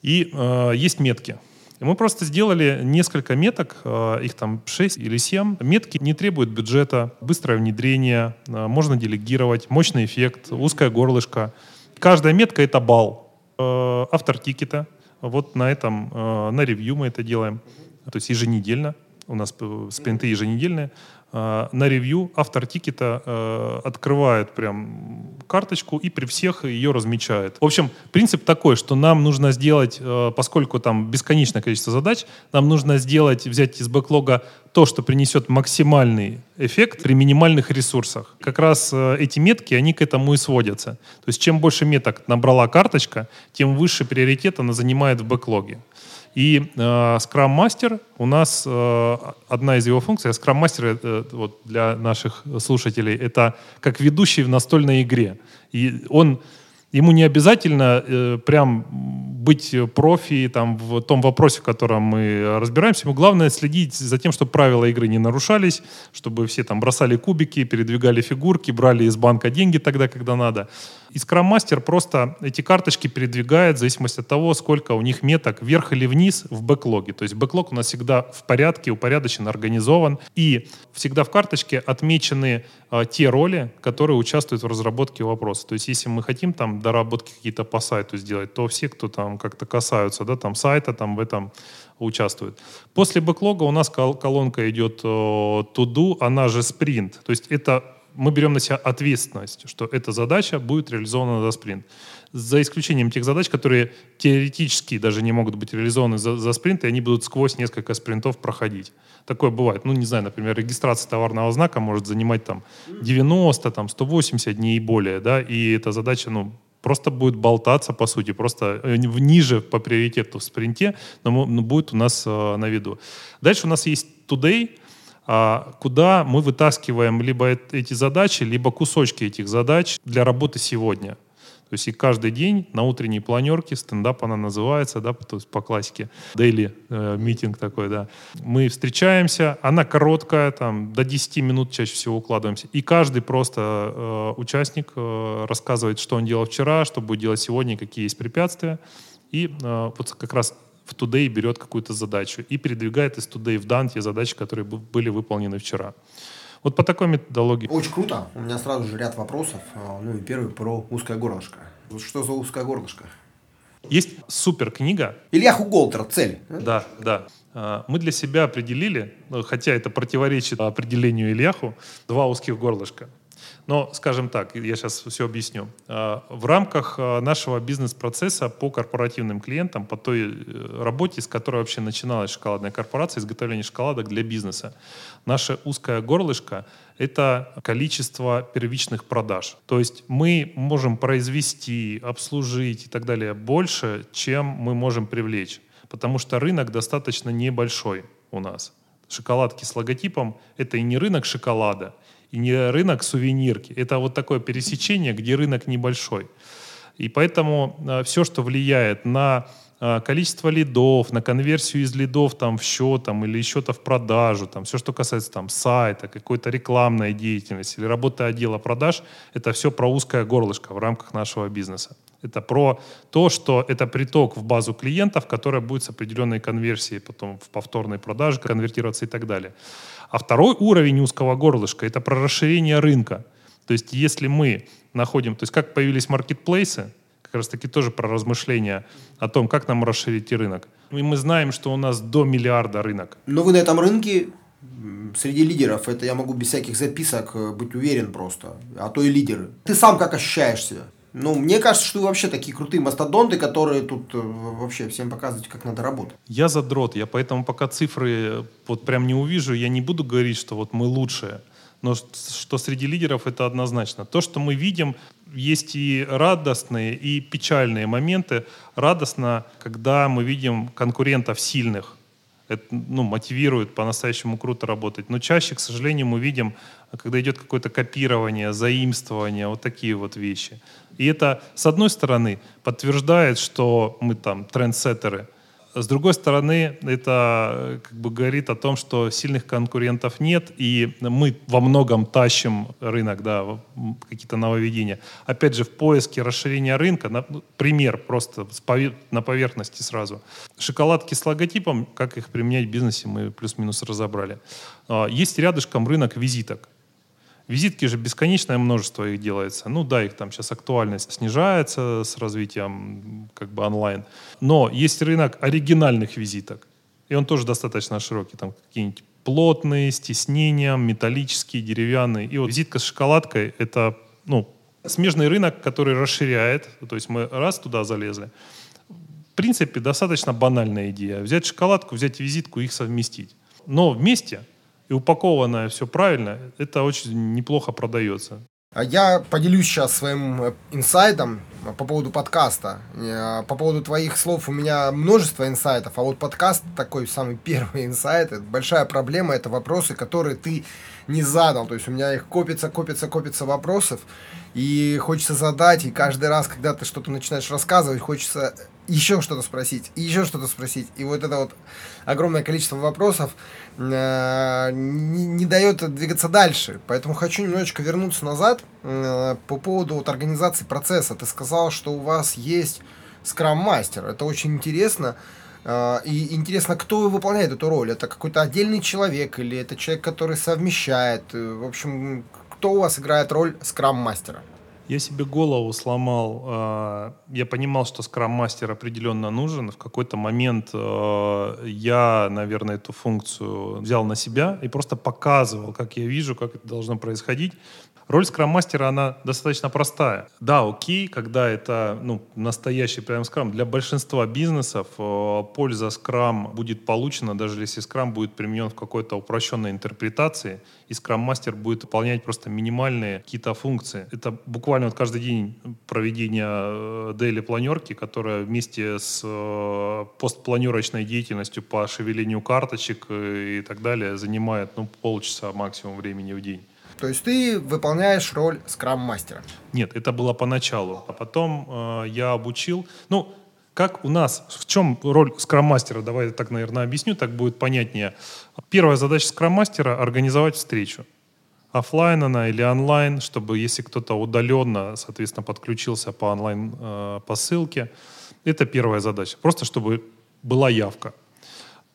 И э, есть метки. И мы просто сделали несколько меток, э, их там 6 или 7. Метки не требуют бюджета, быстрое внедрение, э, можно делегировать, мощный эффект, узкое горлышко. Каждая метка — это балл. Э, автор тикета. Вот на этом, на ревью мы это делаем. То есть еженедельно. У нас спринты еженедельные. Э, на ревью автор тикета э, открывает прям карточку и при всех ее размечает. В общем, принцип такой, что нам нужно сделать, э, поскольку там бесконечное количество задач, нам нужно сделать, взять из бэклога то, что принесет максимальный эффект при минимальных ресурсах. Как раз эти метки, они к этому и сводятся. То есть чем больше меток набрала карточка, тем выше приоритет она занимает в бэклоге. И э, Scrum Master у нас э, одна из его функций, Scrum Master э, вот для наших слушателей, это как ведущий в настольной игре. И он ему не обязательно э, прям быть профи там, в том вопросе, в котором мы разбираемся. Ему главное следить за тем, чтобы правила игры не нарушались, чтобы все там бросали кубики, передвигали фигурки, брали из банка деньги тогда, когда надо. И Scrum Master просто эти карточки передвигает в зависимости от того, сколько у них меток вверх или вниз в бэклоге. То есть бэклог у нас всегда в порядке, упорядочен, организован. И всегда в карточке отмечены э, те роли, которые участвуют в разработке вопроса. То есть если мы хотим там доработки какие-то по сайту сделать, то все, кто там как-то касаются да, там, сайта, там в этом участвуют. После бэклога у нас кол- колонка идет э, to do, она же спринт. То есть это мы берем на себя ответственность, что эта задача будет реализована за спринт. За исключением тех задач, которые теоретически даже не могут быть реализованы за, за спринт, и они будут сквозь несколько спринтов проходить. Такое бывает. Ну, не знаю, например, регистрация товарного знака может занимать там 90, там 180 дней и более, да, и эта задача, ну, просто будет болтаться, по сути, просто э, ниже по приоритету в спринте, но, но будет у нас э, на виду. Дальше у нас есть Today, куда мы вытаскиваем либо эти задачи, либо кусочки этих задач для работы сегодня. То есть и каждый день на утренней планерке, стендап она называется, да, то есть по классике, daily э, митинг такой, да. Мы встречаемся, она короткая, там, до 10 минут чаще всего укладываемся. И каждый просто э, участник э, рассказывает, что он делал вчера, что будет делать сегодня, какие есть препятствия. И э, вот как раз в Today берет какую-то задачу и передвигает из Today в Done те задачи, которые были выполнены вчера. Вот по такой методологии. Очень круто. У меня сразу же ряд вопросов. А, ну и первый про узкое горлышко. Что за узкое горлышко? Есть супер книга. Ильяху Голтер, цель. Да, да. А, мы для себя определили, ну, хотя это противоречит определению Ильяху, два узких горлышка. Но, скажем так, я сейчас все объясню. А, в рамках а, нашего бизнес-процесса по корпоративным клиентам, по той э, работе, с которой вообще начиналась шоколадная корпорация, изготовление шоколадок для бизнеса, наше узкое горлышко – это количество первичных продаж. То есть мы можем произвести, обслужить и так далее больше, чем мы можем привлечь, потому что рынок достаточно небольшой у нас. Шоколадки с логотипом – это и не рынок шоколада – и не рынок сувенирки. Это вот такое пересечение, где рынок небольшой. И поэтому э, все, что влияет на э, количество лидов, на конверсию из лидов там, в счет там, или счета в продажу, там, все, что касается там, сайта, какой-то рекламной деятельности или работы отдела продаж, это все про узкое горлышко в рамках нашего бизнеса. Это про то, что это приток в базу клиентов, которая будет с определенной конверсией потом в повторной продаже конвертироваться и так далее. А второй уровень узкого горлышка – это про расширение рынка. То есть если мы находим, то есть как появились маркетплейсы, как раз таки тоже про размышления о том, как нам расширить рынок. И мы знаем, что у нас до миллиарда рынок. Но вы на этом рынке среди лидеров, это я могу без всяких записок э, быть уверен просто, а то и лидеры. Ты сам как ощущаешь себя? Ну, мне кажется, что вы вообще такие крутые мастодонты, которые тут э, вообще всем показывают, как надо работать. Я задрот, я поэтому пока цифры вот прям не увижу, я не буду говорить, что вот мы лучшие. Но что среди лидеров это однозначно. То, что мы видим, есть и радостные, и печальные моменты. Радостно, когда мы видим конкурентов сильных, это ну, мотивирует по-настоящему круто работать. Но чаще, к сожалению, мы видим, когда идет какое-то копирование, заимствование, вот такие вот вещи. И это, с одной стороны, подтверждает, что мы там трендсеттеры, с другой стороны, это э, как бы говорит о том, что сильных конкурентов нет, и мы во многом тащим рынок, да, какие-то нововведения. Опять же, в поиске расширения рынка, на, ну, пример просто на поверхности сразу. Шоколадки с логотипом, как их применять в бизнесе, мы плюс-минус разобрали. А, есть рядышком рынок визиток. Визитки же бесконечное множество их делается. Ну да, их там сейчас актуальность снижается с развитием как бы онлайн. Но есть рынок оригинальных визиток. И он тоже достаточно широкий. Там какие-нибудь плотные, с тиснением, металлические, деревянные. И вот визитка с шоколадкой — это ну, смежный рынок, который расширяет. То есть мы раз туда залезли. В принципе, достаточно банальная идея. Взять шоколадку, взять визитку их совместить. Но вместе — упакованное все правильно, это очень неплохо продается. А я поделюсь сейчас своим э, инсайтом э, по поводу подкаста. Э, по поводу твоих слов у меня множество инсайтов, а вот подкаст такой самый первый инсайт. Большая проблема, это вопросы, которые ты не задал. То есть у меня их копится, копится, копится вопросов. И хочется задать, и каждый раз, когда ты что-то начинаешь рассказывать, хочется еще что-то спросить, и еще что-то спросить. И вот это вот огромное количество вопросов э, не, не дает двигаться дальше. Поэтому хочу немножечко вернуться назад э, по поводу вот организации процесса. Ты сказал, что у вас есть скрам-мастер. Это очень интересно. Э, и интересно, кто выполняет эту роль? Это какой-то отдельный человек или это человек, который совмещает? Э, в общем, кто у вас играет роль скрам-мастера? Я себе голову сломал. А, я понимал, что скрам-мастер определенно нужен. В какой-то момент а, я, наверное, эту функцию взял на себя и просто показывал, как я вижу, как это должно происходить. Роль скрам-мастера, она достаточно простая. Да, окей, когда это ну, настоящий прям скрам. Для большинства бизнесов э, польза скрам будет получена, даже если скрам будет применен в какой-то упрощенной интерпретации, и скрам-мастер будет выполнять просто минимальные какие-то функции. Это буквально вот каждый день проведения дейли планерки, которая вместе с э, постпланерочной деятельностью по шевелению карточек э, и так далее занимает ну, полчаса максимум времени в день. То есть ты выполняешь роль скрам-мастера? Нет, это было поначалу. А потом э, я обучил... Ну, как у нас, в чем роль скрам-мастера? Давай я так, наверное, объясню, так будет понятнее. Первая задача скрам-мастера — организовать встречу. Оффлайн она или онлайн, чтобы если кто-то удаленно, соответственно, подключился по онлайн э, по ссылке. Это первая задача. Просто чтобы была явка.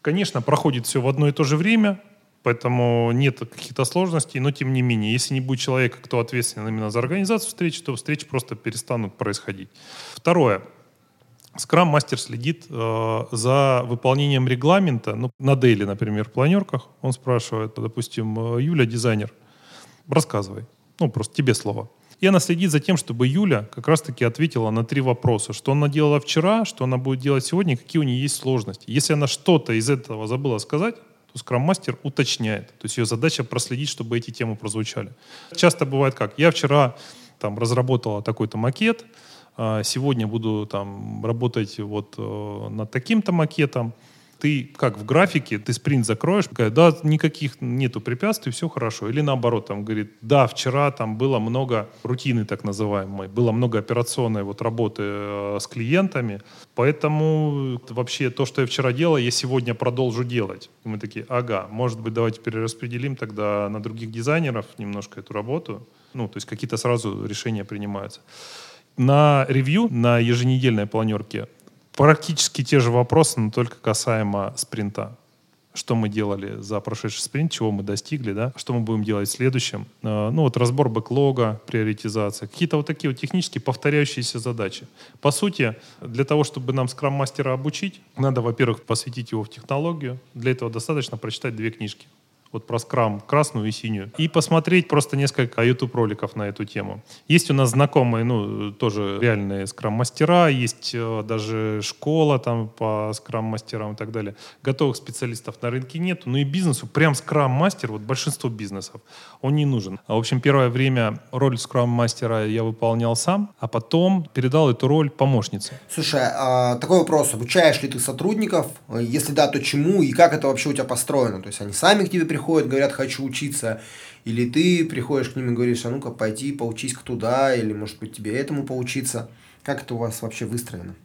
Конечно, проходит все в одно и то же время, Поэтому нет каких-то сложностей, но тем не менее, если не будет человека, кто ответственен именно за организацию встречи, то встречи просто перестанут происходить. Второе. Скрам-мастер следит э, за выполнением регламента. Ну, на daily, например, планерках. Он спрашивает, допустим, Юля, дизайнер, рассказывай. Ну, просто тебе слово. И она следит за тем, чтобы Юля как раз-таки ответила на три вопроса. Что она делала вчера, что она будет делать сегодня, какие у нее есть сложности. Если она что-то из этого забыла сказать, то скрам-мастер уточняет. То есть ее задача проследить, чтобы эти темы прозвучали. Часто бывает как? Я вчера там разработала такой-то макет, а сегодня буду там работать вот э, над таким-то макетом, ты как в графике, ты спринт закроешь, говорит, да, никаких нету препятствий, все хорошо. Или наоборот, там говорит, да, вчера там было много рутины так называемой, было много операционной вот работы э, с клиентами, поэтому вообще то, что я вчера делал, я сегодня продолжу делать. И мы такие, ага, может быть, давайте перераспределим тогда на других дизайнеров немножко эту работу. Ну, то есть какие-то сразу решения принимаются. На ревью, на еженедельной планерке практически те же вопросы, но только касаемо спринта. Что мы делали за прошедший спринт, чего мы достигли, да, что мы будем делать в следующем. Э, ну вот разбор бэклога, приоритизация, какие-то вот такие вот технически повторяющиеся задачи. По сути, для того, чтобы нам скрам-мастера обучить, надо, во-первых, посвятить его в технологию. Для этого достаточно прочитать две книжки вот про скрам, красную и синюю, и посмотреть просто несколько YouTube роликов на эту тему. Есть у нас знакомые, ну, тоже реальные скрам-мастера, есть э, даже школа там по скрам-мастерам и так далее. Готовых специалистов на рынке нет, но и бизнесу прям скрам-мастер, вот большинство бизнесов, он не нужен. А, в общем, первое время роль скрам-мастера я выполнял сам, а потом передал эту роль помощнице. Слушай, а, такой вопрос, обучаешь ли ты сотрудников? Если да, то чему и как это вообще у тебя построено? То есть они сами к тебе приходят приходят, говорят, хочу учиться, или ты приходишь к ним и говоришь, а ну-ка пойди поучись туда, или может быть тебе этому поучиться. Как это у вас вообще выстроено?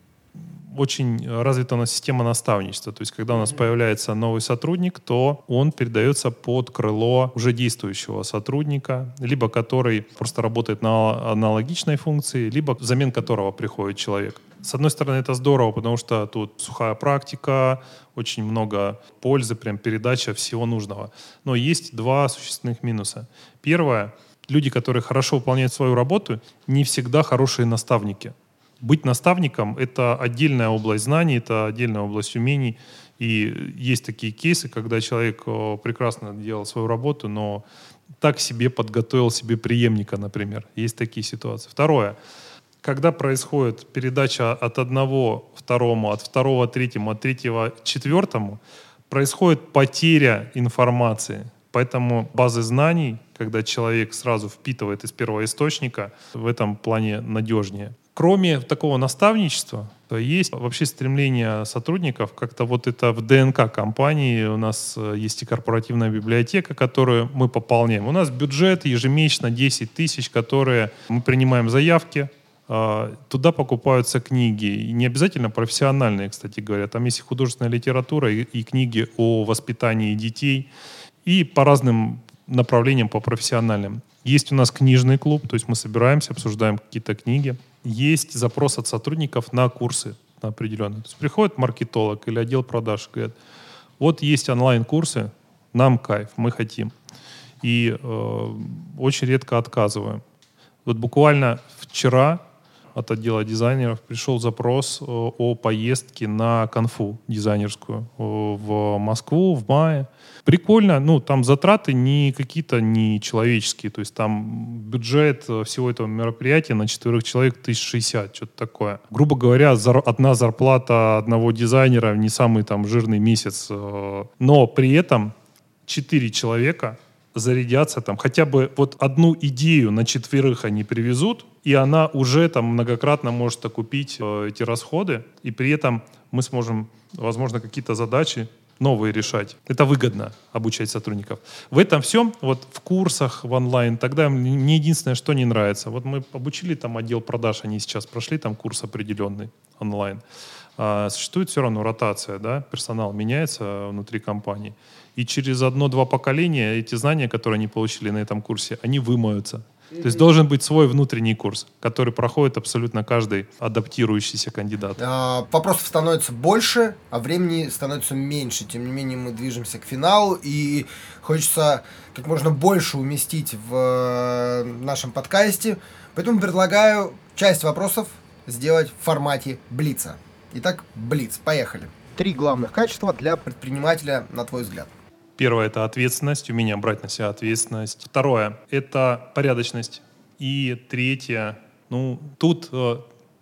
очень развита у нас система наставничества. То есть, когда у нас появляется новый сотрудник, то он передается под крыло уже действующего сотрудника, либо который просто работает на аналогичной функции, либо взамен которого приходит человек. С одной стороны, это здорово, потому что тут сухая практика, очень много пользы, прям передача всего нужного. Но есть два существенных минуса. Первое, люди, которые хорошо выполняют свою работу, не всегда хорошие наставники. Быть наставником — это отдельная область знаний, это отдельная область умений. И есть такие кейсы, когда человек э, прекрасно делал свою работу, но так себе подготовил себе преемника, например. Есть такие ситуации. Второе — когда происходит передача от одного второму, от второго третьему, от третьего четвертому, происходит потеря информации. Поэтому базы знаний, когда человек сразу впитывает из первого источника, в этом плане надежнее. Кроме такого наставничества, есть вообще стремление сотрудников, как-то вот это в ДНК компании, у нас э, есть и корпоративная библиотека, которую мы пополняем. У нас бюджет ежемесячно 10 тысяч, которые мы принимаем заявки, туда покупаются книги. Не обязательно профессиональные, кстати говоря. Там есть и художественная литература, и, и книги о воспитании детей, и по разным направлениям, по профессиональным. Есть у нас книжный клуб, то есть мы собираемся, обсуждаем какие-то книги. Есть запрос от сотрудников на курсы на определенные. То есть приходит маркетолог или отдел продаж, говорят, вот есть онлайн-курсы, нам кайф, мы хотим. И э, очень редко отказываем. Вот буквально вчера от отдела дизайнеров пришел запрос э, о поездке на конфу дизайнерскую э, в Москву в мае. Прикольно, ну, там затраты не какие-то не человеческие, то есть там бюджет э, всего этого мероприятия на четверых человек 1060, что-то такое. Грубо говоря, одна зарплата одного дизайнера не самый там жирный месяц, но при этом четыре человека зарядятся там, хотя бы вот одну идею на четверых они привезут, и она уже там многократно может окупить э, эти расходы, и при этом мы сможем, возможно, какие-то задачи новые решать. Это выгодно обучать сотрудников. В этом всем, вот в курсах, в онлайн, тогда мне единственное, что не нравится. Вот мы обучили там отдел продаж, они сейчас прошли там курс определенный онлайн. А существует все равно ротация, да, персонал меняется внутри компании. И через одно-два поколения эти знания, которые они получили на этом курсе, они вымоются. Mm-hmm. То есть должен быть свой внутренний курс, который проходит абсолютно каждый адаптирующийся кандидат. А, вопросов становится больше, а времени становится меньше. Тем не менее, мы движемся к финалу, и хочется как можно больше уместить в э, нашем подкасте. Поэтому предлагаю часть вопросов сделать в формате Блица. Итак, Блиц, поехали. Три главных качества для предпринимателя, на твой взгляд. Первое – это ответственность, умение брать на себя ответственность. Второе – это порядочность. И третье, ну, тут э,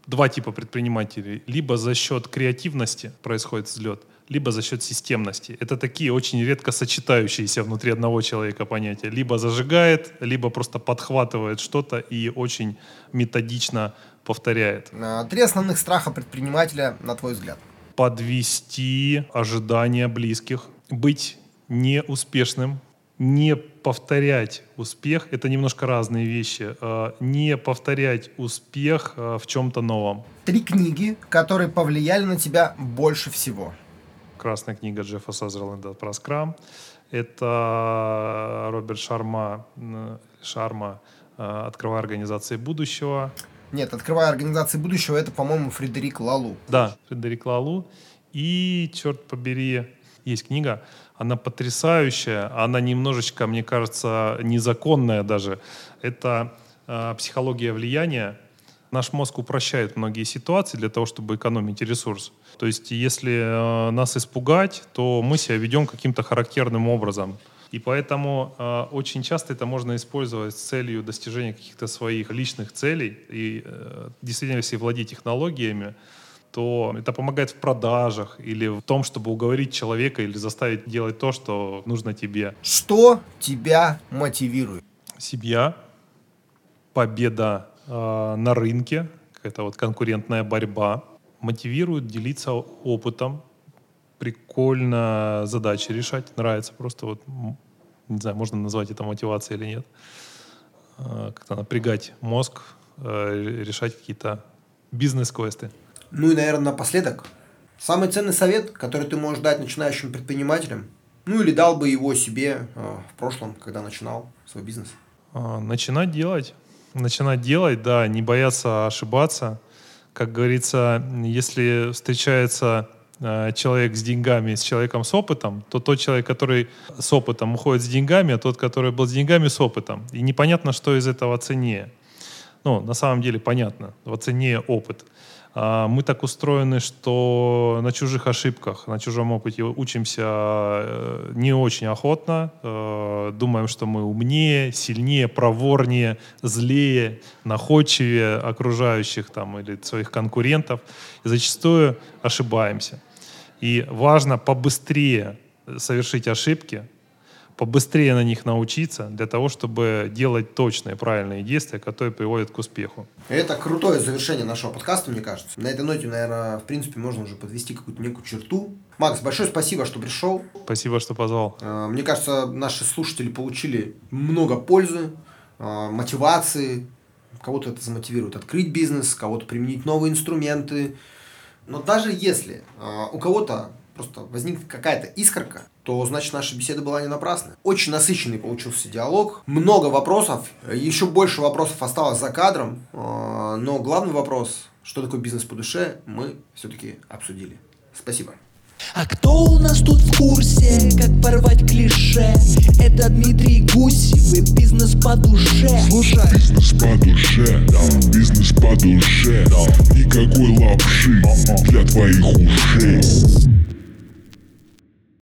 два типа предпринимателей. Либо за счет креативности происходит взлет, либо за счет системности. Это такие очень редко сочетающиеся внутри одного человека понятия. Либо зажигает, либо просто подхватывает что-то и очень методично повторяет. А, Три основных страха предпринимателя, на твой взгляд. Подвести ожидания близких, быть неуспешным, не повторять успех, это немножко разные вещи. А, Не повторять успех а, в чем-то новом. Три книги, которые повлияли на тебя больше всего. Красная книга Джеффа Сазерленда про скрам. Это Роберт Шарма, Шарма а, «Открывая организации будущего». Нет, открывая организации будущего, это, по-моему, Фредерик Лалу. Да, Фредерик Лалу. И, черт побери, есть книга, она потрясающая, она немножечко, мне кажется, незаконная даже. Это э, психология влияния. Наш мозг упрощает многие ситуации для того, чтобы экономить ресурс. То есть, если э, нас испугать, то мы себя ведем каким-то характерным образом. И поэтому э, очень часто это можно использовать с целью достижения каких-то своих личных целей. И э, действительно, если владеть технологиями, то это помогает в продажах или в том, чтобы уговорить человека или заставить делать то, что нужно тебе. Что тебя мотивирует? Семья, победа э, на рынке, какая-то вот конкурентная борьба, мотивирует делиться опытом, прикольно задачи решать, нравится просто вот, не знаю, можно назвать это мотивацией или нет, Э, как-то напрягать мозг, э, решать какие-то бизнес-квесты. Ну и, наверное, напоследок. Самый ценный совет, который ты можешь дать начинающим предпринимателям, ну или дал бы его себе э, в прошлом, когда начинал свой бизнес. А, Начинать делать. Начинать делать, да, не бояться ошибаться. Как говорится, если встречается э, человек с деньгами с человеком с опытом, то тот человек, который с опытом уходит с деньгами, а тот, который был с деньгами с опытом. И непонятно, что из этого ценнее. Ну, на самом деле понятно, в цене опыт. А Мы так устроены, что на чужих ошибках, на чужом опыте учимся э, не очень охотно, э, думаем, что мы умнее, сильнее, проворнее, злее, находчивее окружающих там, или своих конкурентов, и зачастую ошибаемся. И важно побыстрее совершить ошибки, побыстрее на них научиться, для того, чтобы делать точные, правильные действия, которые приводят к успеху. Это крутое завершение нашего подкаста, мне кажется. На этой ноте, наверное, в принципе, можно уже подвести какую-то некую черту. Макс, большое спасибо, что пришел. Спасибо, что позвал. Э, Мне кажется, наши слушатели получили много пользы, э, мотивации. Кого-то это замотивирует открыть бизнес, кого-то применить новые инструменты. Но даже если э, у кого-то просто возникнет какая-то искорка, то значит наша беседа была не напрасной. Очень насыщенный получился диалог, много вопросов, еще больше вопросов осталось за кадром, э, но главный вопрос, что такое бизнес по душе, мы все-таки обсудили. Спасибо. А кто у нас тут в курсе, как порвать клише? Это Дмитрий Гусев и бизнес по душе Слушай, Бизнес по душе, да. Бизнес по душе, да. Никакой лапши для твоих ушей.